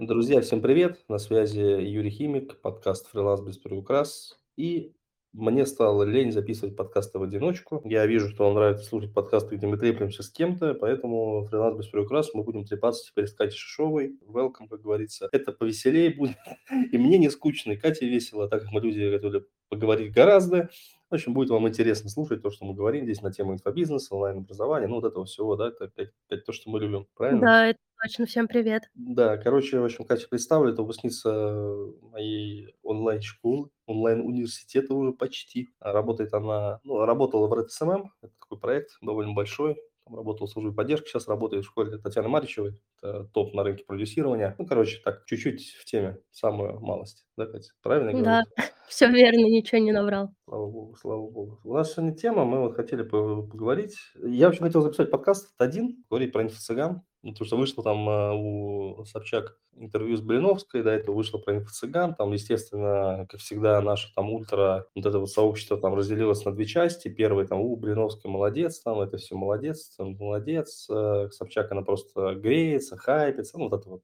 Друзья, всем привет! На связи Юрий Химик, подкаст «Фриланс без приукрас». И мне стало лень записывать подкасты в одиночку. Я вижу, что вам нравится слушать подкасты, где мы треплемся с кем-то, поэтому «Фриланс без приукрас» мы будем трепаться теперь с Катей Шишовой. Welcome, как говорится. Это повеселее будет. И мне не скучно, и Кате весело, так как мы люди готовы поговорить гораздо. В общем, будет вам интересно слушать то, что мы говорим здесь на тему инфобизнеса, онлайн-образования, ну, вот этого всего, да, это опять, опять то, что мы любим, правильно? Да, это точно. Всем привет. Да, короче, в общем, Катя представлю, это выпускница моей онлайн-школы, онлайн-университета уже почти. Работает она, ну, работала в Red SMM, это такой проект довольно большой, там работала в службе поддержки, сейчас работает в школе Татьяны Маричевой, это топ на рынке продюсирования. Ну, короче, так, чуть-чуть в теме, самую малость, да, Катя? Правильно я Да, говорю? все верно, ничего не наврал. Слава богу, слава богу. У нас сегодня тема, мы вот хотели по- поговорить. Я вообще хотел записать подкаст один, говорить про инфо-цыган, потому что вышло там а, у Собчак интервью с Блиновской, до этого вышло про инфо-цыган, там, естественно, как всегда, наше там ультра, вот это вот сообщество там разделилось на две части. Первый там, у, Блиновская молодец, там, это все молодец, там, молодец. э, Собчак, она просто греется, хайпится, ну, вот это вот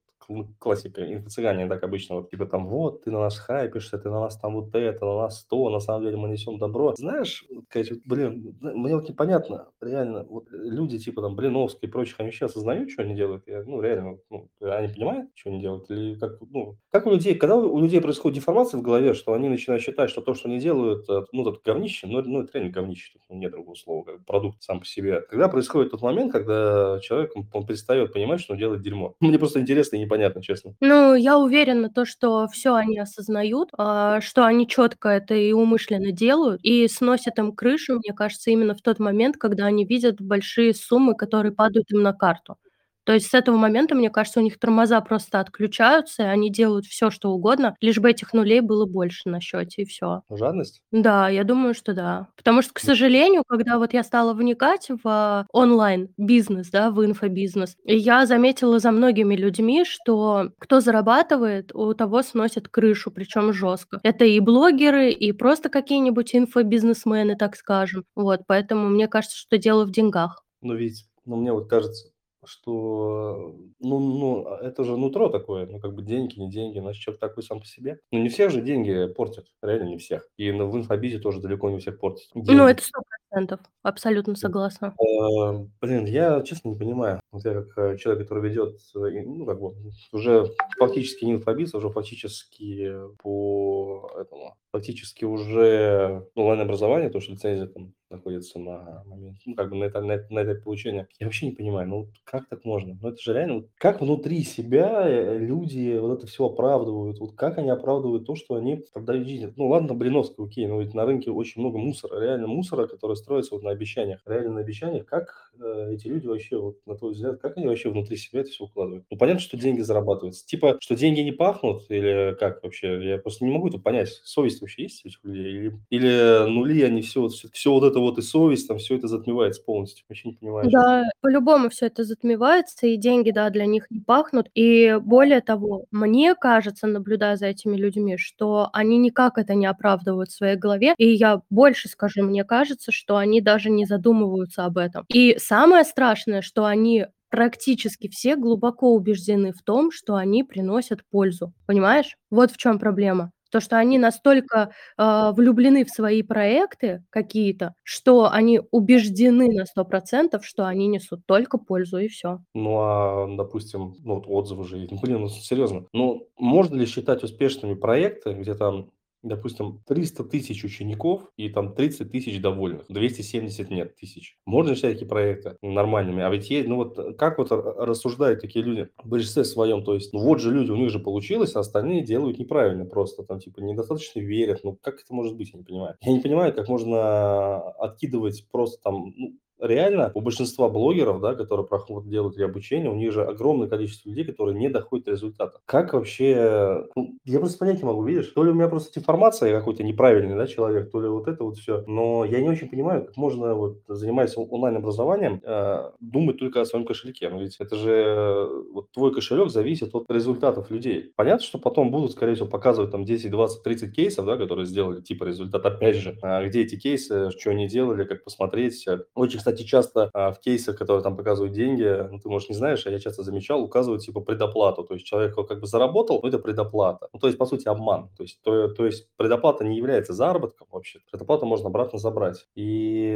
классика инфо-цыгане, так обычно, вот, типа там, вот, ты на нас хайпишься, ты на нас там вот это, на нас то, на самом деле мы несем добро. Знаешь, вот, блин, мне вот непонятно, реально, вот э, люди типа там Блиновской и прочих, они вообще осознают, что они делают? Я, ну, реально, ну, они понимают, что они делают? Или как, ну, как у людей, когда у людей происходит деформация в голове, что они начинают считать, что то, что они делают, э, ну, это говнище, ну, ну, это реально говнище, тут нет другого слова, как продукт сам по себе. Когда происходит тот момент, когда человек, он, он перестает понимать, что он делает дерьмо. Мне просто интересно и непонятно, честно. Ну, я уверена, то, что все они осознают, а, что они четко это и умышленно делают, и сносят им крышу, мне кажется, именно в тот момент, когда они видят большие суммы, которые падают им на карту. То есть с этого момента, мне кажется, у них тормоза просто отключаются, и они делают все, что угодно, лишь бы этих нулей было больше на счете, и все. Жадность? Да, я думаю, что да. Потому что, к сожалению, когда вот я стала вникать в онлайн-бизнес, да, в инфобизнес, я заметила за многими людьми, что кто зарабатывает, у того сносят крышу, причем жестко. Это и блогеры, и просто какие-нибудь инфобизнесмены, так скажем. Вот, поэтому мне кажется, что дело в деньгах. Но ведь, ну, мне вот кажется, что, ну ну, а это же нутро такое, ну, как бы деньги, не деньги, значит, человек такой сам по себе. Ну, не всех же деньги портят, реально не всех. И в инфобизе тоже далеко не всех портят Ну, деньги. это сто процентов. Абсолютно согласна. А, блин, я честно не понимаю. Вот я как, э, человек, который ведет, э, ну, как бы, уже фактически не инфобиз, а уже фактически по этому, фактически уже онлайн-образование, то, что лицензия там находится на момент, ну, как бы на, это, на, это- на этапе получения. Я вообще не понимаю, ну, как так можно? Ну, это же реально, вот как внутри себя э, люди вот это все оправдывают, вот как они оправдывают то, что они продают жизнь. Ну, ладно, Блиновская, окей, но ведь на рынке очень много мусора, реально мусора, который строится вот на обещаниях. Реально на обещаниях, как э, эти люди вообще, вот на твой взгляд, как они вообще внутри себя это все укладывают? Ну, понятно, что деньги зарабатываются. Типа, что деньги не пахнут или как вообще? Я просто не могу это понять. Совесть вообще есть у людей? Или, или нули, они все, все, все вот это вот и совесть, там все это затмевается полностью. Вообще не понимаю. Да, по-любому все это затмевается, и деньги, да, для них не пахнут. И более того, мне кажется, наблюдая за этими людьми, что они никак это не оправдывают в своей голове. И я больше скажу, мне кажется, что они даже не задумываются об этом. И самое страшное, что они практически все глубоко убеждены в том, что они приносят пользу. Понимаешь? Вот в чем проблема. То, что они настолько а, влюблены в свои проекты какие-то, что они убеждены на сто процентов, что они несут только пользу, и все. Ну, а, допустим, ну, вот отзывы же. Ну, блин, ну, серьезно. Ну, можно ли считать успешными проекты, где там, допустим, 300 тысяч учеников и там 30 тысяч довольных, 270 нет тысяч? Можно считать такие проекты нормальными? А ведь есть, ну вот э, как вот р- рассуждают такие люди в большинстве своем? То есть, ну вот же люди, у них же получилось, а остальные делают неправильно просто, там типа недостаточно верят. Ну, как это может быть, я не понимаю. Я не понимаю, как можно откидывать просто там, ну, реально у большинства блогеров, да, которые проходят, делают обучение, у них же огромное количество людей, которые не доходят до результата. Как вообще... ну, я просто понять не могу, видишь? То ли у меня просто информация, какой-то неправильный да, человек, то ли вот это вот все. Но я не очень понимаю, как можно, вот, занимаясь он- онлайн-образованием, э, думать только о своем кошельке. Но ведь это же вот твой кошелек зависит от результатов людей. Понятно, что потом будут, скорее всего, показывать там 10, 20, 30 кейсов, да, которые сделали типа результат. Опять же, а где эти кейсы, что они делали, как посмотреть. Очень, кстати, Кстати, часто а, в кейсах, которые там показывают деньги, ну, ты, может, не знаешь, а я часто замечал, указывают типа предоплату. То есть человек как бы заработал, но это предоплата. Ну, то есть, по сути, обман. То есть, то, то есть предоплата не является заработком вообще. Предоплату можно обратно забрать. И,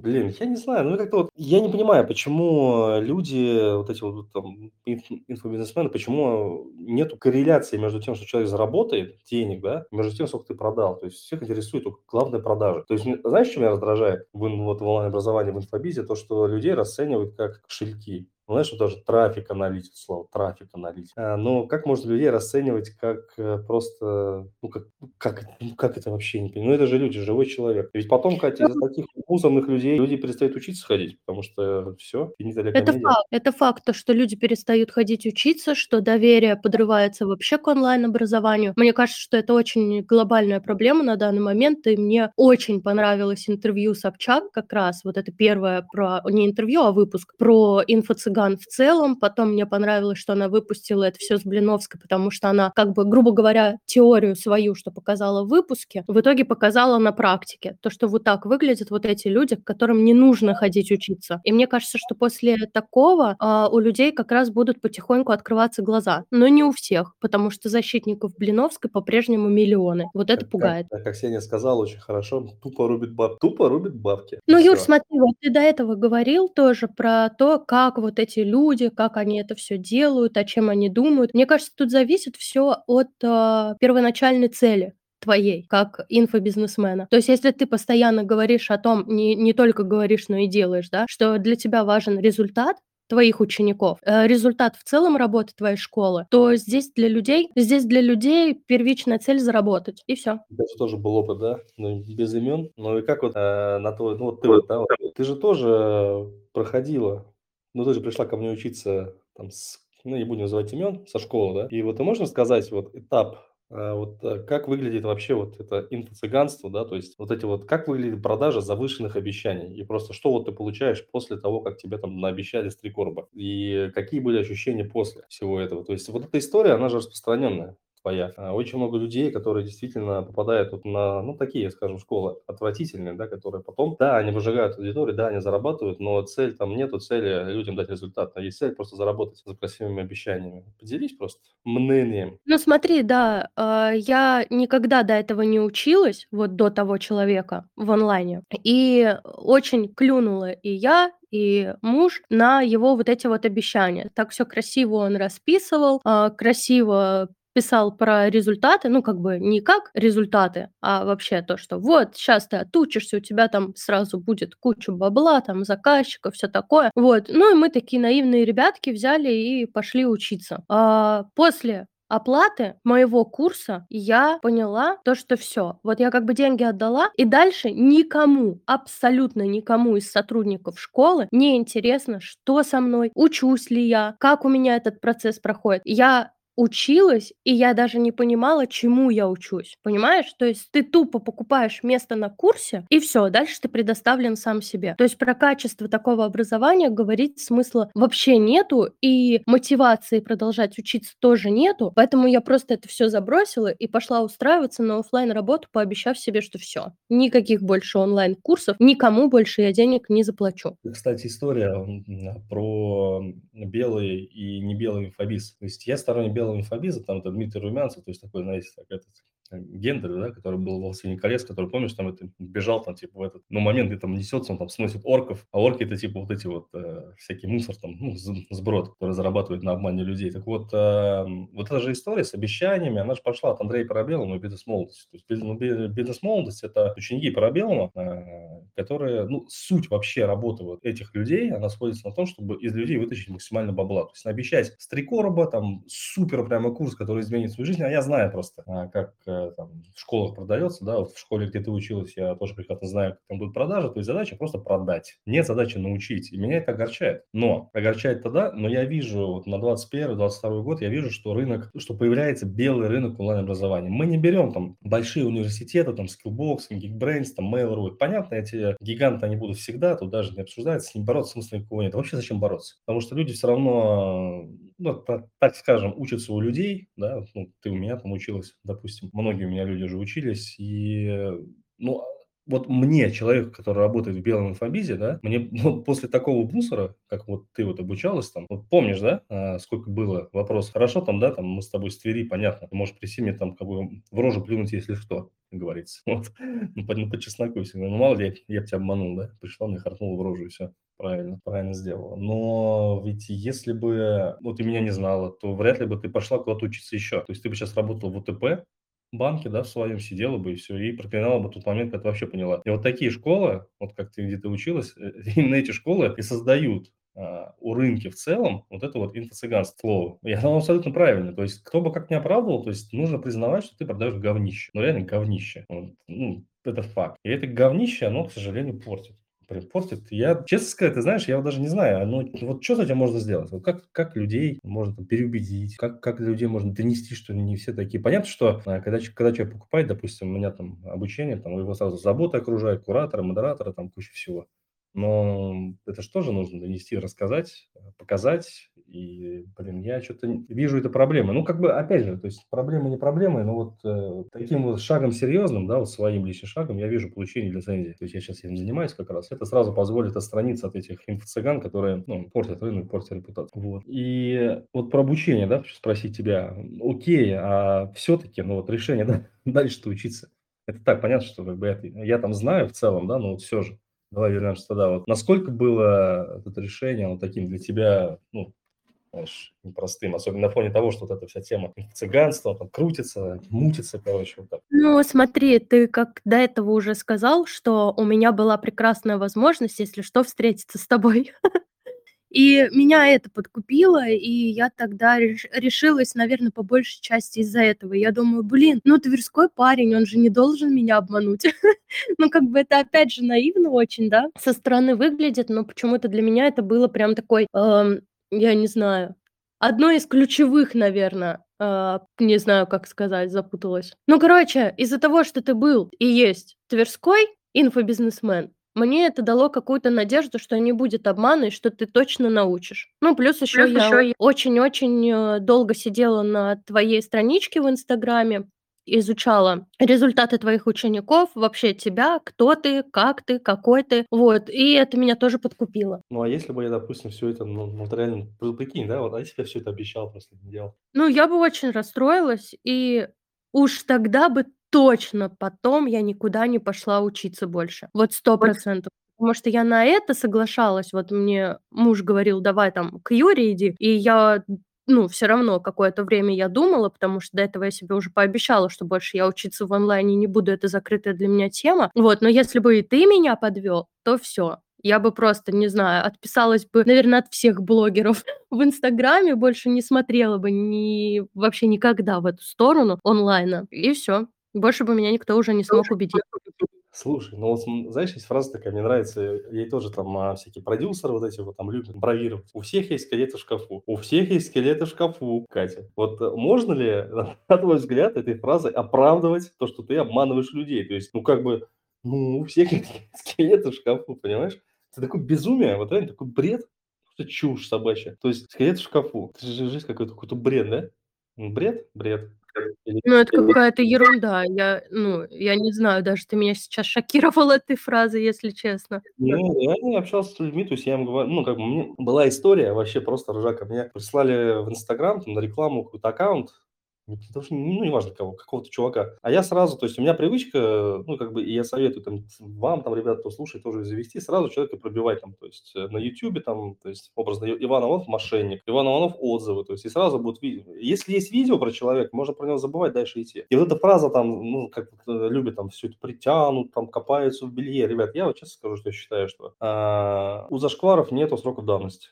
блин, я не знаю, ну, как-то вот, я не понимаю, почему люди, вот эти вот там инфобизнесмены, почему нету корреляции между тем, что человек заработает денег, да, между тем, сколько ты продал. То есть всех интересует только главная продажа. То есть, знаешь, что меня раздражает в, вот, в онлайн-образовании, в инфобизе? То, что людей расценивают как кошельки. Ну, знаешь, вот даже трафик аналитик, слово трафик аналитик. А, но как можно людей расценивать как э, просто, ну, как, как, ну, как это вообще не понимаю? Ну, это же люди, живой человек. Ведь потом, Катя, из-за таких мусорных людей люди перестают учиться ходить, потому что все, Это факт, это факт, то, что люди перестают ходить учиться, что доверие подрывается вообще к онлайн-образованию. Мне кажется, что это очень глобальная проблема на данный момент, и мне очень понравилось интервью Собчак как раз, вот это первое про, не интервью, а выпуск про инфо цыган в целом. Потом мне понравилось, что она выпустила это все с Блиновской, потому что она, как бы, грубо говоря, теорию свою, что показала в выпуске, в итоге показала на практике. То, что вот так выглядят вот эти люди, к которым не нужно ходить учиться. И мне кажется, что после такого э, у людей как раз будут потихоньку открываться глаза. Но не у всех, потому что защитников Блиновской по-прежнему миллионы. Вот это как, пугает. Как, как Сеня сказал очень хорошо, тупо рубит, баб... тупо рубит бабки. Ну, Юр, смотри, вот ты до этого говорил тоже про то, как вот эти люди, как они это все делают, о чем они думают. Мне кажется, тут зависит все от э, первоначальной цели твоей, как инфобизнесмена. То есть, если ты постоянно говоришь о том, не, не только говоришь, но и делаешь, да, что для тебя важен результат, твоих учеников, э, результат в целом работы твоей школы, то здесь для людей, здесь для людей первичная цель заработать, и все. Это тоже был опыт, да? Ну, без имен. Ну и как вот э, на твой, ну вот ты вот, да, вот, ты же тоже проходила ну, ты же пришла ко мне учиться там с, ну, не будем называть имен, со школы, да? И вот ты можно сказать вот этап, а, вот э, как выглядит вообще вот это инфо-цыганство, да, то есть вот эти вот, как выглядит продажа завышенных обещаний, и просто что вот ты получаешь после того, как тебе там наобещали с три корба, и какие были ощущения после всего этого. То есть вот эта история, она же распространенная твоя. А, очень много людей, которые действительно попадают вот на, ну, такие, скажем, школы отвратительные, да, которые потом, да, они выжигают аудиторию, да, они зарабатывают, но цель там нету цели людям дать результат, а есть цель просто заработать за красивыми обещаниями. Поделись просто мнением. Ну, смотри, да, э, я никогда до этого не училась, вот до того человека в онлайне, и очень клюнула и я, и муж на его вот эти вот обещания. Так все красиво он расписывал, э, красиво писал про результаты, ну, как бы не как результаты, а вообще то, что вот, сейчас ты отучишься, у тебя там сразу будет куча бабла, там, заказчиков, все такое. Вот. Ну, и мы такие наивные ребятки взяли и пошли учиться. А после оплаты моего курса я поняла то, что все. Вот я как бы деньги отдала, и дальше никому, абсолютно никому из сотрудников школы не интересно, что со мной, учусь ли я, как у меня этот процесс проходит. Я училась, и я даже не понимала, чему я учусь. Понимаешь? То есть ты тупо покупаешь место на курсе, и все, дальше ты предоставлен сам себе. То есть про качество такого образования говорить смысла вообще нету, и мотивации продолжать учиться тоже нету. Поэтому я просто это все забросила и пошла устраиваться на офлайн работу, пообещав себе, что все, никаких больше онлайн курсов, никому больше я денег не заплачу. Кстати, история про белый и не белый инфобиз. То есть я сторонник белого белого инфобиза, там это Дмитрий Румянцев, то есть такой, знаете, так, этот, Гендер, да, который был в «Властелине колец», который, помнишь, там это, бежал там, типа, в этот, ну, момент, где там несется, он там сносит орков, а орки это, типа, вот эти вот э, всякий мусор, там, ну, сброд, который зарабатывает на обмане людей. Так вот, э, вот эта же история с обещаниями, она же пошла от Андрея Парабеллума и бизнес-молодости. То есть ну, бизнес-молодость – это ученики Парабеллума, э, которые, ну, суть вообще работы вот этих людей, она сводится на том, чтобы из людей вытащить максимально бабла. То есть обещать с три короба, там, супер прямо курс, который изменит свою жизнь, а я знаю просто, а, как там, в школах продается, да, вот в школе, где ты училась, я тоже прекрасно знаю, как там будут продажи, то есть задача просто продать, нет задачи научить, и меня это огорчает, но огорчает тогда, но я вижу вот на 21-22 год, я вижу, что рынок, что появляется белый рынок онлайн-образования, мы не берем там большие университеты, там Skillbox, Geekbrains, там Mail.ru, понятно, эти гиганты, они будут всегда, тут даже не обсуждается, с ним бороться смысла никакого нет, вообще зачем бороться, потому что люди все равно, ну, так скажем, учатся у людей, да, ну, ты у меня там училась, допустим, многие у меня люди же учились, и, ну, вот мне, человеку, который работает в белом инфобизе, да, мне ну, после такого мусора, как вот ты вот обучалась там, вот помнишь, да, а, сколько было вопросов, хорошо там, да, там мы с тобой с Твери, понятно, ты можешь прийти мне там как бы в рожу плюнуть, если что, говорится. Вот. Ну, по, ну, по чесноку всегда. Ну, мало ли, я, я тебя обманул, да, пришла, мне харкнула в рожу и все. Правильно, правильно сделала. Но ведь если бы ну, ты меня не знала, то вряд ли бы ты пошла куда-то учиться еще. То есть ты бы сейчас работала в УТП, банке, да, в своем сидела бы и все, и проклинала бы тот момент, когда вообще поняла. И вот такие школы, вот как ты где-то училась, э, именно эти школы и создают а, у рынки в целом вот это вот инфо-цыганство слово. Я думаю, абсолютно правильно. То есть, кто бы как ни оправдывал, то есть, нужно признавать, что ты продаешь говнище. Ну, реально говнище. Вот, ну, это факт. И это говнище, оно, к сожалению, портит прям портит. Я, честно сказать, ты знаешь, я вот даже не знаю, ну, вот что с этим можно сделать? Вот как, как людей можно там, переубедить? Как, как людей можно донести, что не все такие? Понятно, что а, когда, когда человек покупает, допустим, у меня там обучение, там его сразу забота окружает, кураторы, модераторы, там куча всего. Но это же тоже нужно донести, рассказать, показать. И, блин, я что-то вижу это проблемы. Ну, как бы, опять же, то есть проблемы не проблемы, но вот э, таким вот шагом серьезным, да, вот своим личным шагом я вижу получение лицензии. То есть я сейчас этим занимаюсь как раз. Это сразу позволит отстраниться от этих инфо-цыган, которые, ну, портят рынок, портят репутацию. Вот. И вот про обучение, да, спросить тебя. Окей, а все-таки, ну, вот решение, да, дальше-то учиться. Это так, понятно, что как бы это, я там знаю в целом, да, но вот все же Давай вернемся тогда. Вот насколько было это решение вот таким для тебя, ну, знаешь, непростым, особенно на фоне того, что вот эта вся тема цыганства там крутится, мутится, короче, вот так. Ну, смотри, ты как до этого уже сказал, что у меня была прекрасная возможность, если что, встретиться с тобой. И меня это подкупило, и я тогда реш решилась, наверное, по большей части из-за этого. Я думаю: "Блин, ну, тверской парень, он же не должен меня обмануть". Ну, как бы это опять же наивно очень, да, со стороны выглядит, но почему-то для меня это было прям такой, эм, я не знаю, одно из ключевых, наверно, а, не знаю, как сказать, запуталась. Ну, короче, из-за того, что ты был и есть тверской инфобизнесмен, мне это дало какую-то надежду, что не будет обмана и что ты точно научишь. Ну, плюс еще Плюс я очень-очень э, долго сидела на твоей страничке в Инстаграме, изучала результаты твоих учеников, вообще тебя, кто ты, как ты, какой ты, вот, и это меня тоже подкупило. Ну, а если бы я, допустим, все это, ну, вот реально, ну, прикинь, да, вот, а если бы я все это обещал, просто не делал? Ну, я бы очень расстроилась, и уж тогда бы точно потом я никуда не пошла учиться больше. Вот сто процентов. Потому что я на это соглашалась. Вот мне муж говорил: "Давай там к Юре иди". И я, ну, все равно какое-то время я думала, потому что до этого я себе уже пообещала, что больше я учиться в онлайне не буду, это закрытая для меня тема. Вот, но если бы и ты меня подвел, то все я бы просто, не знаю, отписалась бы, наверное, от всех блогеров в Инстаграме, больше не смотрела бы ни вообще никогда в эту сторону онлайна, и все. Больше бы меня никто уже не смог убедить. Слушай, ну вот знаешь, есть фраза такая, мне нравится, ей тоже там а, всякие продюсеры вот эти вот там любят бравировать. У всех есть скелеты в шкафу. У всех есть скелеты в шкафу, Катя. Вот э, можно ли, на твой взгляд, этой фразой оправдывать то, что ты обманываешь людей? То есть, ну как бы, ну у всех есть скелеты в шкафу, понимаешь? Это такое безумие, вот реально такой бред, что чушь собачья. То есть скелет в шкафу. Это же жизнь какой-то, какой-то бред, да? Бред? Бред. Ну, это какая-то ерунда. Я, ну, я не знаю, даже ты меня сейчас шокировал этой фразой, если честно. Не, я не общался с людьми, то есть я им говорю, ну, как бы, мне была история вообще просто ржака. Мне прислали в Инстаграм там, на рекламу какой-то аккаунт, Потому что, ну, неважно кого, какого-то чувака. А я сразу, то есть у меня привычка, ну, как бы, и я советую там вам, там, ребята, кто слушает, тоже завести, сразу человека пробивать там, то есть э, на Ютубе там, то есть образно Иван Иванов мошенник, Иван Иванов отзывы, то есть и сразу будут видео. Если есть видео про человека, можно про него забывать, дальше идти. И вот эта фраза там, ну, как э, любят там все это притянут, там копаются в белье. Ребят, я вот честно скажу, что я считаю, что а, у зашкваров нету сроков давности.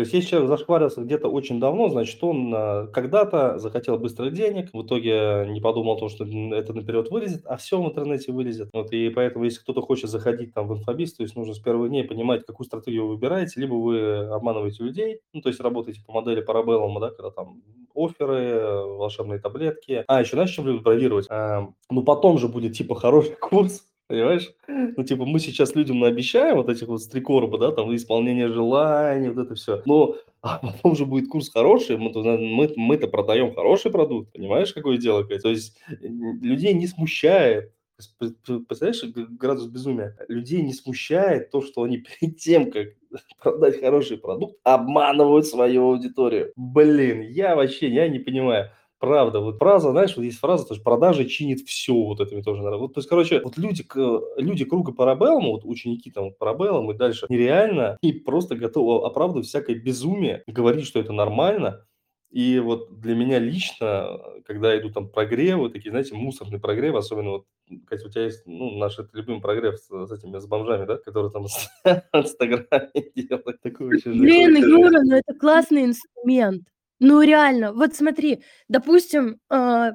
То есть, если человек зашкварился где-то очень давно, значит, он а, когда-то захотел быстро денег, в итоге не подумал о том, что это наперед вылезет, а все в интернете вылезет. Вот, и поэтому, если кто-то хочет заходить там в инфобиз, то есть нужно с первых дней понимать, какую стратегию вы выбираете, либо вы обманываете людей, ну, то есть работаете по модели Parabellum, да, когда там оферы, волшебные таблетки. А, еще знаешь, чем любят бравировать? А, ну, потом же будет типа хороший курс, Понимаешь? Ну, типа, мы сейчас людям наобещаем вот этих вот стрекорба, да, там, исполнение желаний, вот это все. Но а потом же будет курс хороший, мы, мы, мы-то продаем хороший продукт, понимаешь, какое дело? То есть людей не смущает, Представляешь, градус безумия? Людей не смущает то, что они перед тем, как продать хороший продукт, обманывают свою аудиторию. Блин, я вообще, я не понимаю. Правда, вот фраза, знаешь, вот есть фраза, то есть продажи чинит все, вот это мне тоже нравится. Вот, то есть, короче, вот люди, люди круга Парабеллума, вот ученики там Парабеллум и дальше, нереально и просто готовы оправдывать всякое безумие, говорить, что это нормально, и вот для меня лично, когда идут там прогревы, такие, знаете, мусорные прогревы, особенно вот, Катя, у тебя есть, ну, наш это любимый прогрев с, с этими, с бомжами, да, которые там в Инстаграме делают. Вообще Блин, Юра, ну это классный инструмент. Ну, реально, вот смотри, допустим, э,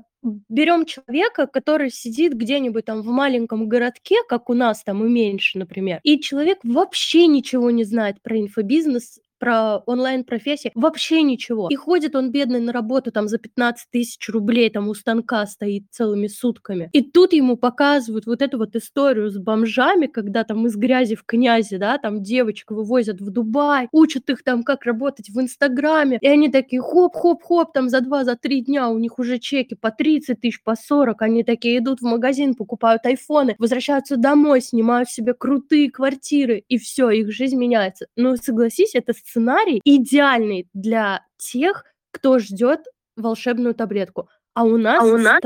берем человека, который сидит где-нибудь там в маленьком городке, как у нас там и меньше, например, и человек вообще ничего не знает про инфобизнес, про онлайн-профессии, вообще ничего. И ходит он бедный на работу там за 15 тысяч рублей, там у станка стоит целыми сутками. И тут ему показывают вот эту вот историю с бомжами, когда там из грязи в князи, да, там девочек вывозят в Дубай, учат их там, как работать в Инстаграме, и они такие хоп-хоп-хоп, там за два, за три дня у них уже чеки по 30 тысяч, по 40, они такие идут в магазин, покупают айфоны, возвращаются домой, снимают себе крутые квартиры, и все, их жизнь меняется. Ну, согласись, это сценарий идеальный для тех, кто ждет волшебную таблетку. А у нас, а у нас...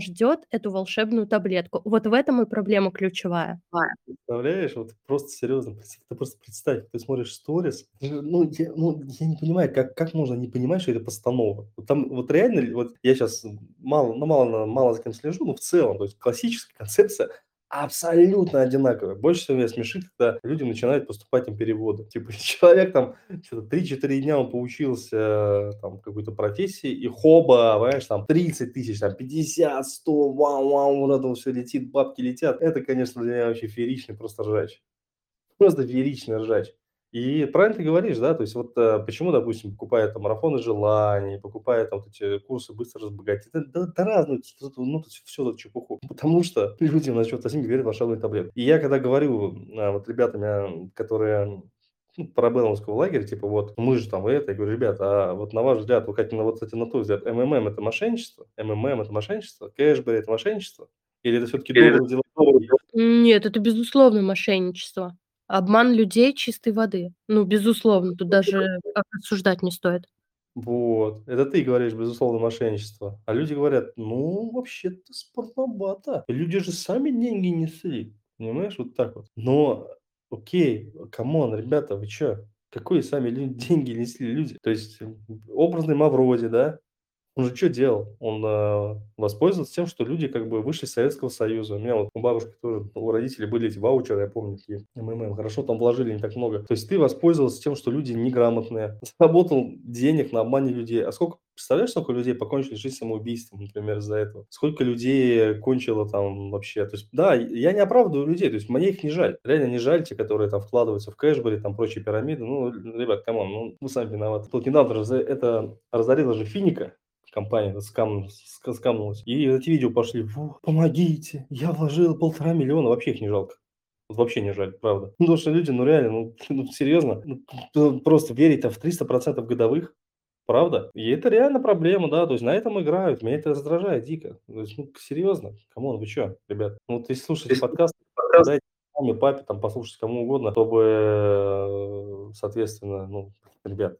ждет эту волшебную таблетку. Вот в этом и проблема ключевая. Представляешь, вот просто серьезно, ты просто представь, ты смотришь сторис, ну я, ну, я не понимаю, как, как можно не понимать, что это постанова. Вот там вот реально, вот я сейчас мало, ну, мало, мало за кем слежу, но в целом, то есть классическая концепция абсолютно одинаковые. Больше всего меня смешит, когда людям начинают поступать им переводы. Типа человек там что-то 3-4 дня он поучился там какой-то профессии, и хоба, понимаешь, там 30 тысяч, там 50, 100, вау, вау, вот это все летит, бабки летят. Это, конечно, для меня вообще фееричный просто ржач. Просто фееричный ржач. И правильно ты говоришь, да, то есть вот э, почему, допустим, покупают там марафоны желаний, покупают там вот эти курсы быстро разбогатеть, да, да, да разную, ну, тут все тут чепуху, потому что людям насчет совсем верят в волшебную таблетку. И я когда говорю а, вот ребятами, которые ну, парабелловского лагеря, типа вот мы же там это, я говорю, ребята, а вот на ваш взгляд, вот как на вот кстати, на твой взгляд, МММ это мошенничество, МММ это мошенничество, кэшбэри это мошенничество, или это все-таки доброе дело? Нет, это безусловно мошенничество. Обман людей чистой воды. Ну, безусловно, тут даже обсуждать не стоит. Вот. Это ты говоришь, безусловно, мошенничество. А люди говорят, ну, вообще-то спорно, ребята. Люди же сами деньги несли. Понимаешь, вот так вот. Но, окей, come on, ребята, вы что? Какие сами деньги несли люди? То есть образный Мавроди, да? Он же что делал? Он э, воспользовался тем, что люди как бы вышли из Советского Союза. У меня вот у бабушки тоже, у родителей были эти ваучеры, я помню, такие МММ. Хорошо, там вложили не так много. То есть ты воспользовался тем, что люди неграмотные. Заработал денег на обмане людей. А сколько, представляешь, сколько людей покончили жизнь самоубийством, например, из-за этого? Сколько людей кончило там вообще? То есть, да, я не оправдываю людей, то есть мне их не жаль. Реально не жаль те, которые там вкладываются в Cashbery, там прочие пирамиды. Ну, ребят, come on, ну, вы сами виноваты. Тут недавно это разорила же Финико, компания scam, скамнулась. И эти видео пошли, помогите, я вложил полтора миллиона, вообще их не жалко. Вот вообще не жаль, правда. Ну, потому что люди, ну реально, ну, ну серьезно, ну, просто верить в 300% годовых, правда? И это реально проблема, да, то есть на этом играют, меня это раздражает дико. То есть, ну, серьезно, come on, вы что, ребят? Ну, вот если слушаете подкаст, дайте маме, папе, там, послушать кому угодно, чтобы, э, соответственно, ну, ребят,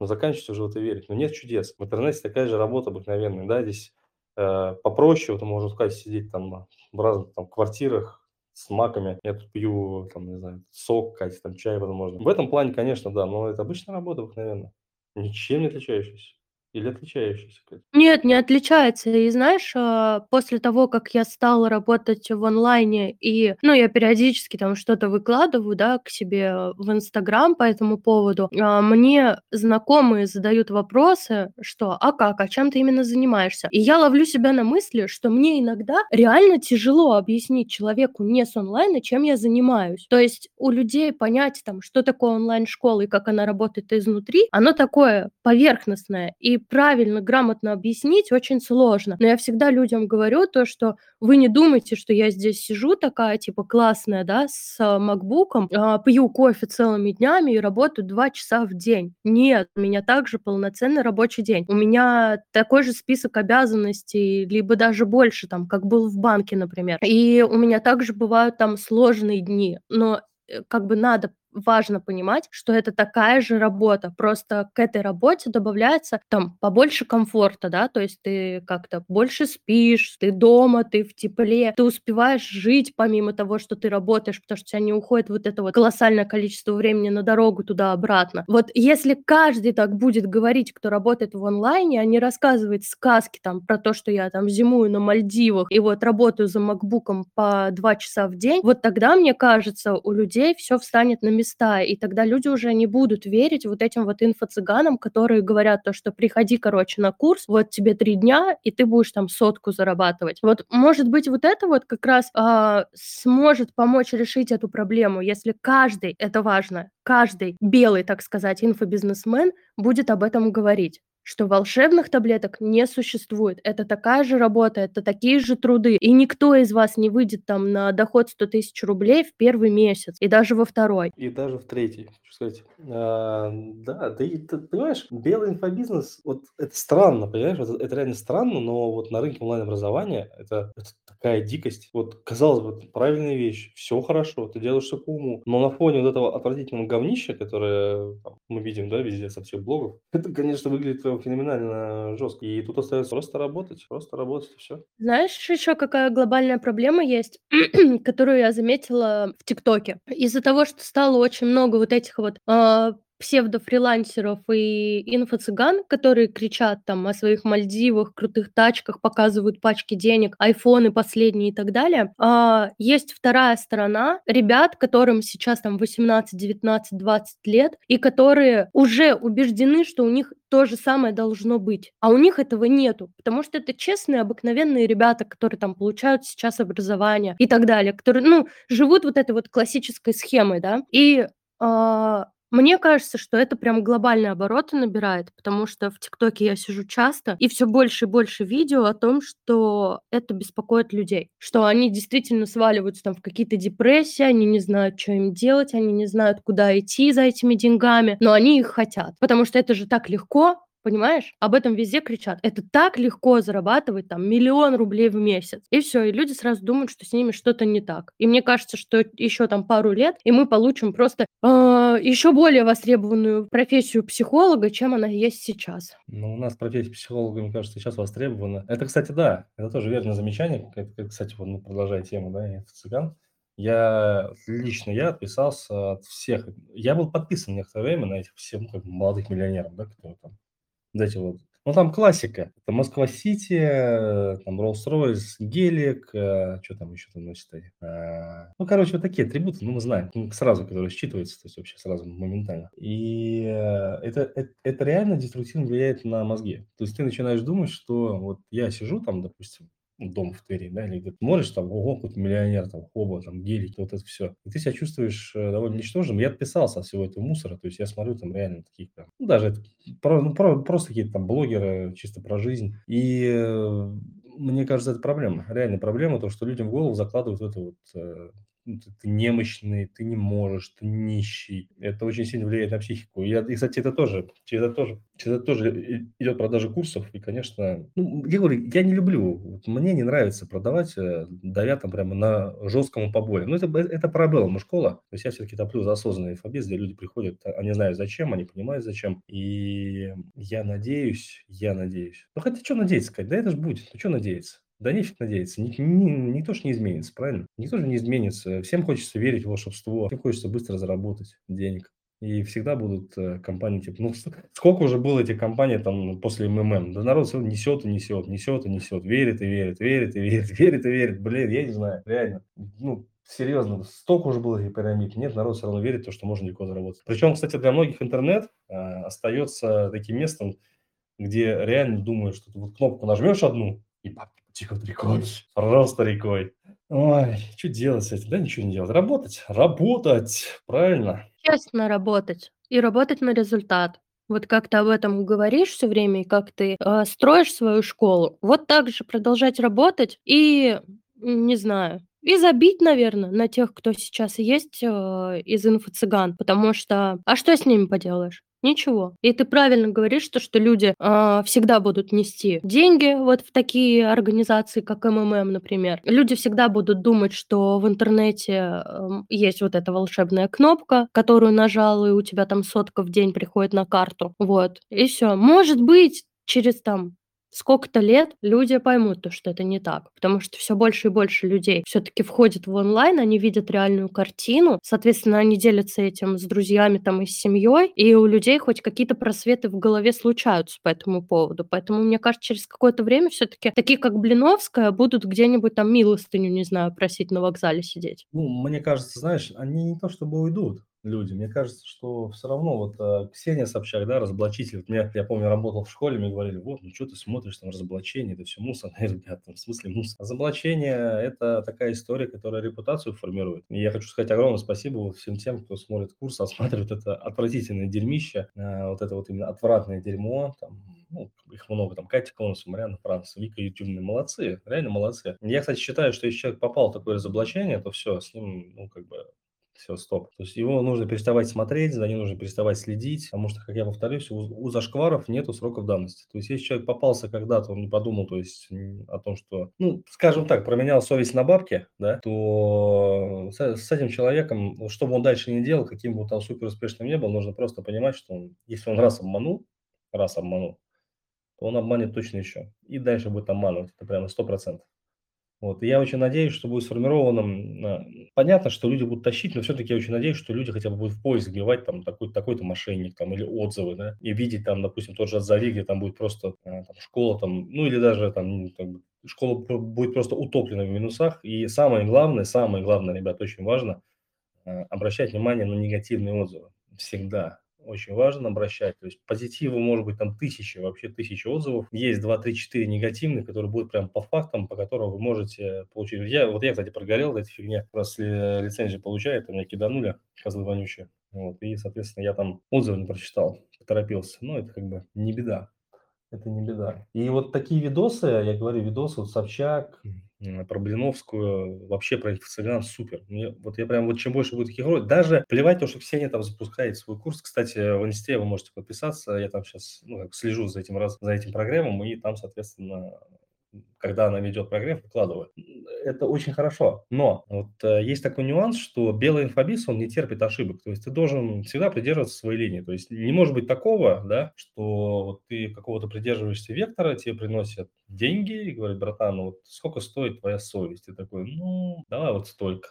но заканчивать уже в это верить. Но нет чудес. В интернете такая же работа обыкновенная, да, здесь э, попроще, вот можно сказать, сидеть там в разных там квартирах с маками, я тут пью, там, не знаю, сок, Катя, там, чай, возможно. В этом плане, конечно, да, но это обычная работа обыкновенная, ничем не отличающаяся. Или отличающийся? Нет, не отличается. И знаешь, а, после того, как я стала работать в онлайне, и, ну, я периодически там что-то выкладываю, да, к себе в Инстаграм по этому поводу, а, мне знакомые задают вопросы, что, а как, а чем ты именно занимаешься? И я ловлю себя на мысли, что мне иногда реально тяжело объяснить человеку не с онлайна, чем я занимаюсь. То есть у людей понять там, что такое онлайн-школа и как она работает изнутри, оно такое поверхностное. И правильно, грамотно объяснить очень сложно. Но я всегда людям говорю то, что вы не думайте, что я здесь сижу такая, типа, классная, да, с макбуком, а, пью кофе целыми днями и работаю 2 часа в день. Нет, у меня также полноценный рабочий день. У меня такой же список обязанностей, либо даже больше, там, как был в банке, например. И у меня также бывают там сложные дни. Но э, как бы надо важно понимать, что это такая же работа, просто к этой работе добавляется там побольше комфорта, да, то есть ты как-то больше спишь, ты дома, ты в тепле, ты успеваешь жить помимо того, что ты работаешь, потому что у тебя не уходит вот это вот колоссальное количество времени на дорогу туда-обратно. Вот если каждый так будет говорить, кто работает в онлайне, а не рассказывает сказки там про то, что я там зимую на Мальдивах и вот работаю за макбуком по два часа в день, вот тогда, мне кажется, у людей все встанет на места, и тогда люди уже не будут верить вот этим вот инфо-цыганам, которые говорят то, что приходи, короче, на курс, вот тебе три дня, и ты будешь там сотку зарабатывать. Вот, может быть, вот это вот как раз а, сможет помочь решить эту проблему, если каждый, это важно, каждый белый, так сказать, инфобизнесмен будет об этом говорить что волшебных таблеток не существует. Это такая же работа, это такие же труды. И никто из вас не выйдет там на доход 100 тысяч рублей в первый месяц, и даже во второй. И даже в третий, хочу сказать. А, да, ты, ты понимаешь, белый инфобизнес, вот это странно, понимаешь, это, это реально странно, но вот на рынке онлайн-образования это, это такая дикость. Вот, казалось бы, правильная вещь, все хорошо, ты делаешь все по уму, но на фоне вот этого отвратительного говнища, которое там, мы видим, да, везде со всех блогов, это, конечно, выглядит феноменально жестко. И тут остается просто работать, просто работать, и все. Знаешь, еще какая глобальная проблема есть, которую я заметила в ТикТоке? Из-за того, что стало очень много вот этих вот э, псевдофрилансеров и инфо-цыган, которые кричат там о своих Мальдивах, крутых тачках, показывают пачки денег, айфоны последние и так далее. А, есть вторая сторона ребят, которым сейчас там 18, 19, 20 лет, и которые уже убеждены, что у них то же самое должно быть. А у них этого нету, потому что это честные, обыкновенные ребята, которые там получают сейчас образование и так далее, которые, ну, живут вот этой вот классической схемой, да, и а, мне кажется, что это прям глобальные обороты набирает, потому что в ТикТоке я сижу часто, и все больше и больше видео о том, что это беспокоит людей, что они действительно сваливаются там в какие-то депрессии, они не знают, что им делать, они не знают, куда идти за этими деньгами, но они их хотят, потому что это же так легко, Понимаешь? Об этом везде кричат. Это так легко зарабатывать там миллион рублей в месяц. И все, и люди сразу думают, что с ними что-то не так. И мне кажется, что еще там пару лет, и мы получим просто э, еще более востребованную профессию психолога, чем она есть сейчас. Ну, у нас профессия психолога, мне кажется, сейчас востребована. Это, кстати, да, это тоже верное замечание. Это, кстати, вот, продолжая тему, да, цыган. Я лично я отписался от всех. Я был подписан некоторое время на этих всех ну, как молодых миллионеров, да, которые там вот эти вот. Ну, там классика. Это Москва-Сити, э, там Роллс-Ройс, Гелик, э, что там еще там носит? А, ну, короче, вот такие атрибуты, ну, мы знаем, ну, сразу, которые считываются, то есть вообще сразу моментально. И э, это, это, это реально деструктивно влияет на мозги. То есть ты начинаешь думать, что вот я сижу там, допустим, дом в Твери, да, или ты смотришь, там, ого, какой-то миллионер, там, хоба, там, гелики, вот это все. И ты себя чувствуешь э, довольно ничтожным. Я отписался от всего этого мусора, то есть я смотрю там реально таких, там, ну, даже ну, про, просто какие-то там блогеры чисто про жизнь. И э, мне кажется, это проблема, реальная проблема, то, что людям в голову закладывают это вот э, ты, ты немощный, ты не можешь, ты нищий. Это очень сильно влияет на психику. И, и кстати, это тоже, это тоже, это тоже идет продажа курсов. И, конечно, ну, я говорю, я не люблю, вот мне не нравится продавать, э, давя там прямо на жесткому поборе. Ну, это, это проблема школа. То есть я все-таки топлю за осознанный инфобиз, где люди приходят, а, они знают зачем, они понимают зачем. И я надеюсь, я надеюсь. Ну, хотя что надеяться сказать? Да это же будет. Ну, что надеяться? Да нефиг надеяться. Ник, ни, никто же не изменится, правильно? Никто же не изменится. Всем хочется верить в волшебство. Всем хочется быстро заработать денег. И всегда будут э, компании, типа, ну, сколько уже было этих компаний там после МММ? Да народ все несет и несет, несет и несет, верит и верит, верит и верит, верит и верит. Блин, я не знаю, реально. Ну, серьезно, столько уже было этих пирамид. Нет, народ все равно верит в то, что можно легко заработать. Причем, кстати, для многих интернет э, остается таким местом, где реально думают, что ты вот кнопку нажмешь одну, и текут рекой, просто рекой. Ой, что делать с этим? Да ничего не делать. Работать, работать, правильно. Честно работать и работать на результат. Вот как ты об этом говоришь всё время и как ты, э, строишь свою школу, вот так же продолжать работать и, не знаю, и забить, наверно, на тех, кто сейчас есть, э, из инфо-цыган, потому что а что с ними поделаешь? Ничего. И ты правильно говоришь, то что люди, а, всегда будут нести деньги вот в такие организации, как МММ, например. Люди всегда будут думать, что в интернете, эм, есть вот эта волшебная кнопка, которую нажал, и у тебя там сотка в день приходит на карту. Вот, и всё. Может быть, через там сколько-то лет люди поймут то, что это не так, потому что всё больше и больше людей всё-таки входят в онлайн, они видят реальную картину, соответственно, они делятся этим с друзьями там и с семьей, и у людей хоть какие-то просветы в голове случаются по этому поводу. Поэтому, мне кажется, через какое-то время всё-таки такие, как Блиновская, будут где-нибудь там милостыню, не знаю, просить на вокзале сидеть. Ну, мне кажется, знаешь, они не то чтобы уйдут, люди. Мне кажется, что всё равно вот, э, Ксения Собчак, да, разоблачитель. Вот меня, я помню, работал в школе, мне говорили: "Вот, ну чё ты смотришь там разоблачение, это всё мусор". Я говорю: "Ребята, в смысле мусор?" Разоблачение- это такая история, которая репутацию формирует. И я хочу сказать огромное спасибо всем тем, кто смотрит курс, осматривает это отвратительное дерьмище, э, вот это вот именно отвратное дерьмо, там, ну, их много, там Катя Конусова, Марианна Франц, Вика Ютюбная. Молодцы, реально молодцы. Я, кстати, считаю, что если человек попал в такое разоблачение, то всё, с ним, ну, как бы всё, стоп. То есть его нужно переставать смотреть, за ним нужно переставать следить, потому что, как я повторюсь, у у зашкваров нету сроков давности. То есть если человек попался когда-то, он не подумал, то есть, о том, что, ну, скажем так, променял совесть на бабки, да, то с с этим человеком, вот что бы он дальше ни делал, каким бы он там суперуспешным не был, нужно просто понимать, что он, если он раз обманул, раз обманул, то он обманет точно еще. И дальше будет обманывать. Это прямо 100 %. Вот. И я очень надеюсь, что будет сформировано, а, понятно, что люди будут тащить, но всё-таки я очень надеюсь, что люди хотя бы будут в поиск вбивать там такой-то такой-то мошенник там или отзывы, да, и видеть там, допустим, тот же Азови, где там будет просто, э, там школа там, ну, или даже там, ну, как школа будет просто утоплена в минусах. И самое главное, самое главное, ребята, очень важно, э, обращать внимание на негативные отзывы. Всегда очень важно обращать. То есть позитива может быть там тысячи, вообще тысячи отзывов. Есть 2, 3, 4 негативных, которые будут прям по фактам, по которым вы можете получить. Я, вот я, кстати, прогорел в этой фигне. Раз ли лицензию получает, меня киданули, козлы вонючие. Вот. И, соответственно, я там отзывы не прочитал, поторопился. Но это как бы не беда. Это не беда. И вот такие видосы, я говорю, видосы, вот Собчак, про Блиновскую, вообще про инфо-цыган- супер. Мне вот я прям вот чем больше будет таких роликов даже плевать то, что Ксения там запускает свой курс. Кстати, в инсте вы можете подписаться. Я там щас, ну, как слежу за этим раз за этим прогревом, и там, соответственно, когда она ведет прогрев, выкладывает. Это очень хорошо. Но вот, э, есть такой нюанс, что белый инфобиз, он не терпит ошибок. То есть ты должен всегда придерживаться своей линии. То есть не может быть такого, да, что вот ты какого-то придерживаешься вектора, тебе приносят деньги и говорят: "Братан, ну вот сколько стоит твоя совесть?" Ты такой: "Ну, давай вот столько".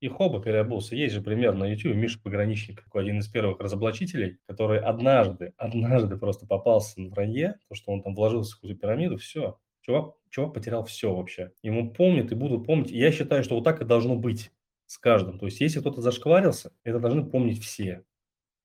И хоба, переобулся. Есть же пример на "Ютубе", Миша Пограничник, такой один из первых разоблачителей, который однажды, однажды просто попался на вранье, то, что он там вложился в какую-то пирамиду, всё. Чувак чувак потерял всё вообще. Ему помнят и будут помнить. Я считаю, что вот так и должно быть с каждым. То есть если кто-то зашкварился, это должны помнить все.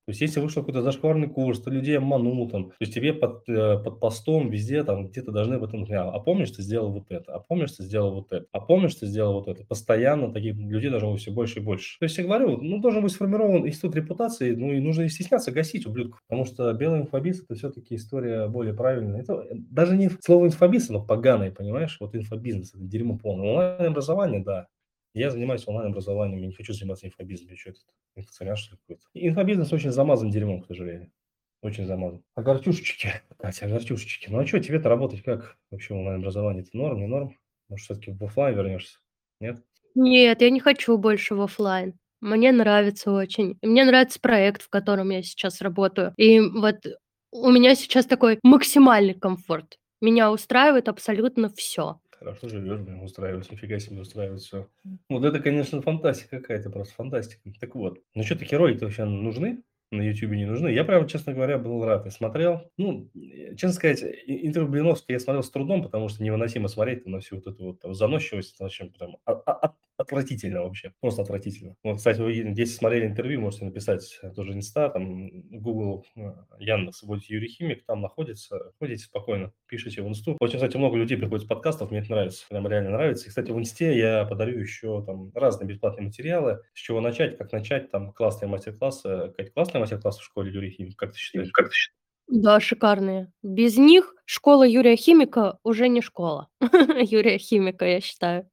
То есть если вышел какой-то зашкварный курс, ты людей обманул там, то есть тебе под, э, под постом везде там где-то должны об этом знать: "А помнишь, ты сделал вот это? А помнишь, ты сделал вот это? А помнишь, ты сделал вот это?" Постоянно таких людей должно быть всё больше и больше. То есть я говорю, ну, должен быть сформирован институт репутации, ну, и нужно стесняться гасить ублюдков, потому что белый инфобиз- это всё-таки история более правильная. Это, э, даже не слово инфобиз, оно поганое, понимаешь? Вот инфобизнес- это дерьмо полное. Онлайн-образование- да. Я занимаюсь онлайн-образованием, я не хочу заниматься инфобизнесом. Я чё, этот инфо-цыган, что какой-то? Инфобизнес очень замазан дерьмом, к сожалению. Очень замазан. Огорчушечки, Катя, огорчушечки. Ну, а чё, тебе-то работать как вообще в онлайн-образовании? Это норм, не норм? Может, всё-таки в оффлайн вернешься? Нет? Нет, я не хочу больше в оффлайн. Мне нравится очень. Мне нравится проект, в котором я сейчас работаю. И вот у меня сейчас такой максимальный комфорт. Меня устраивает абсолютно всё. Хорошо живешь, блин, устраивается. Нифига себе устраивает всё. Вот это, конечно, фантастика какая-то, просто фантастика. Так вот, ну такие ролики вообще нужны? На "Ютубе" не нужны? Я прям, честно говоря, был рад. Я смотрел. Ну, э, честно сказать, и интервью Блиновской я смотрел с трудом, потому что невыносимо смотреть на всю вот эту вот там заносчивость. В общем, прям о о от отвратительно вообще, просто отвратительно. Вот, кстати, вы, если смотрели интервью, можете написать тоже инста, там, Google, э, Яндекс, вводите "Юрий Химик", там находится. Ходите спокойно, пишите в инсту. Очень, кстати, много людей приходит с подкастов, мне это нравится, прям реально нравится. И, кстати, в инсте я подарю еще там разные бесплатные материалы. С чего начать, как начать, там классные мастер-классы. Кать, классные мастер-классы в школе "Юрий Химик", как ты считаешь? Как ты считаешь? Да, шикарные. Без них школа Юрия Химика уже не школа. Юрия Химика, я считаю.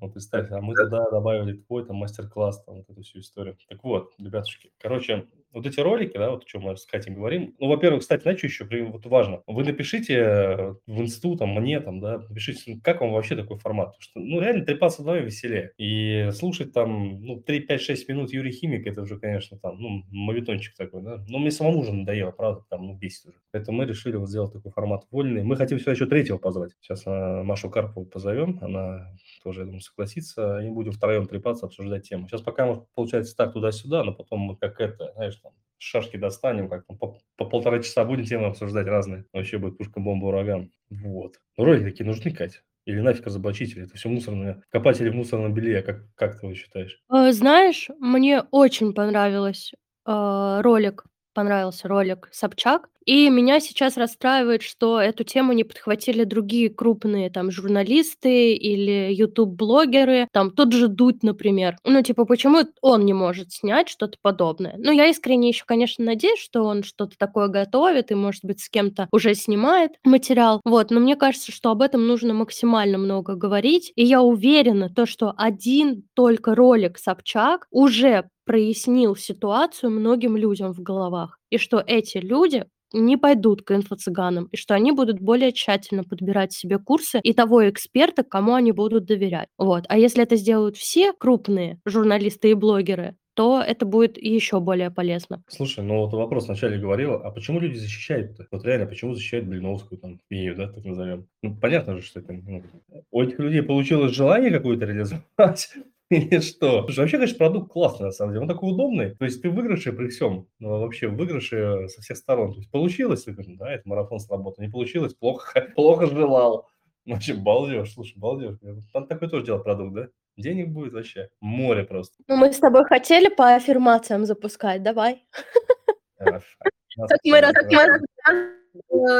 Вот представь, а мы туда добавили твой там мастер-класс, там вот эту всю историю. Так вот, ребятушки, короче, вот эти ролики, да, вот о чем мы с Катей говорим. Ну, во-первых, кстати, знаете, еще вот важно? Вы напишите э, в инсту, там, мне, там, да, напишите, ну, как вам вообще такой формат? Потому что, ну, реально трепаться вдвоем веселее. И слушать там, ну, 3, 5, 6 минут Юрий Химик, это уже, конечно, там, ну, мавитончик такой, да. Но мне самому уже надоело, правда, там, ну, бесит уже. Поэтому мы решили вот сделать такой формат вольный. Мы хотим сюда еще третьего позвать. Сейчас а, Машу Карпову позовем, она тоже, я думаю, согласится, и будем втроем трепаться, обсуждать тему. Сейчас пока, получается, так туда-сюда, но потом мы как это, знаешь, шашки достанем, как по, по полтора часа будем темы обсуждать разные. Вообще будет пушка, бомба, ураган. Вот. Но ролики такие нужны, Катя? Или нафиг разоблачители? Это все мусорные, копатели в мусорном белье. Как, как ты считаешь? Э, знаешь, мне очень понравилось э, ролик понравился ролик Собчак. И меня сейчас расстраивает, что эту тему не подхватили другие крупные там журналисты или ютуб-блогеры, там тот же Дудь, например. Ну, типа, почему он не может снять что-то подобное? Ну, я искренне еще, конечно, надеюсь, что он что-то такое готовит и, может быть, с кем-то уже снимает материал. Вот, но мне кажется, что об этом нужно максимально много говорить. И я уверена, то, что один только ролик Собчак уже прояснил ситуацию многим людям в головах, и что эти люди не пойдут к инфо-цыганам, и что они будут более тщательно подбирать себе курсы и того эксперта, кому они будут доверять. Вот. А если это сделают все крупные журналисты и блогеры, то это будет еще более полезно. Слушай, ну вот вопрос вначале говорила, а почему люди защищают-то? Вот реально, почему защищают Блиновскую, там, фею, да, так назовем? Ну, понятно же, что это... Ну, у этих людей получилось желание какое-то реализовать, Или что? Слушай, вообще, конечно, продукт классный, на самом деле. Он такой удобный. То есть ты в выигрыше при всем. Ну, вообще в выигрыше со всех сторон. То есть получилось, да, это марафон сработал. Не получилось, плохо, плохо желал. Вообще, балдеж, слушай, балдеж. Там такой тоже делать продукт, да? Денег будет вообще море просто. Ну, мы с тобой хотели по аффирмациям запускать, давай. Как мы Э,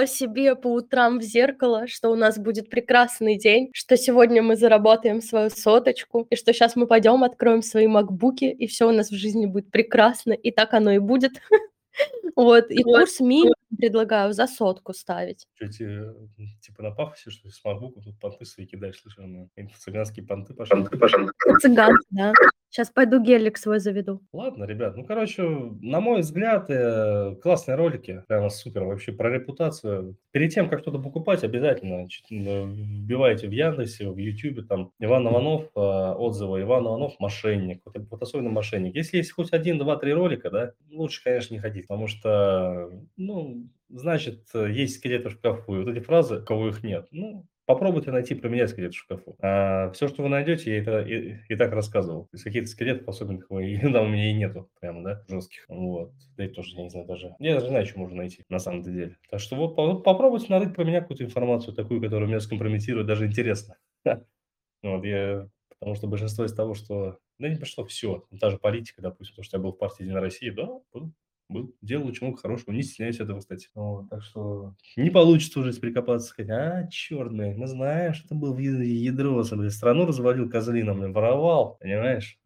себе по утрам в зеркало, что у нас будет прекрасный день, что сегодня мы заработаем свою соточку, и что сейчас мы пойдем, откроем свои макбуки, и все у нас в жизни будет прекрасно, и так оно и будет. Вот, и курс минимум предлагаю за сотку ставить. Что, тебе, типа на пафосе, что ли, с макбуком тут понты свои кидаешь, ну, цыганские понты пошли. Цыган, да. Сейчас пойду гелик свой заведу. Ладно, ребят, ну, короче, на мой взгляд, э, классные ролики, прямо супер, вообще про репутацию. Перед тем, как что-то покупать, обязательно э, вбивайте в Яндексе, в Ютубе, там, Иван Иванов, э, отзывы, Иван Иванов, мошенник, вот, вот особенно мошенник. Если есть хоть один, два, три ролика, да, лучше, конечно, не ходить, потому что, ну, значит, есть скелеты в шкафу, и вот эти фразы, кого их нет, ну, Попробуйте найти, поменять скелет в шкафу. А, все, что вы найдете, я это и, и так рассказывал. То есть какие-то скелетов особенных вы, да, у меня и нету прямо, да, жестких. Вот. Да и тоже, я не знаю, даже. Я даже не знаю, что можно найти на самом деле. Так что вот попробуйте нарыть про меня какую-то информацию такую, которая меня скомпрометирует, даже интересно. Вот я Потому что большинство из того, что... Да не пошло все. Та же политика, допустим, то, что я был в партии «Единая Россия», да, был, делал очень много хорошего, не стесняюсь этого, кстати. Вот, так что не получится уже прикопаться, сказать, а, черный, мы знаем, что ты был ядро, страну развалил козлином, воровал, понимаешь?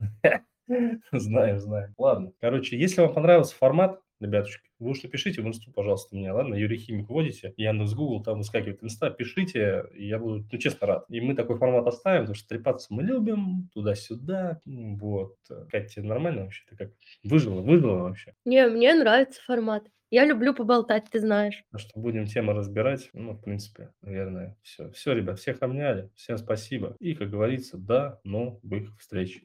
Знаем, знаем. Ладно, короче, если вам понравился формат, ребятушки, вы уж напишите в инсту, пожалуйста, мне, ладно? Юрий Химик вводите, Яндекс, Google, там выскакивает инста, пишите, и я буду, ну, честно, рад. И мы такой формат оставим, потому что трепаться мы любим, туда-сюда, вот. Катя, тебе нормально вообще? Ты как выжила, выжила вообще? Не, мне нравится формат. Я люблю поболтать, ты знаешь. А что будем темы разбирать, ну, в принципе, наверное, все. Все, ребят, всех обняли, всем спасибо. И, как говорится, до новых встреч.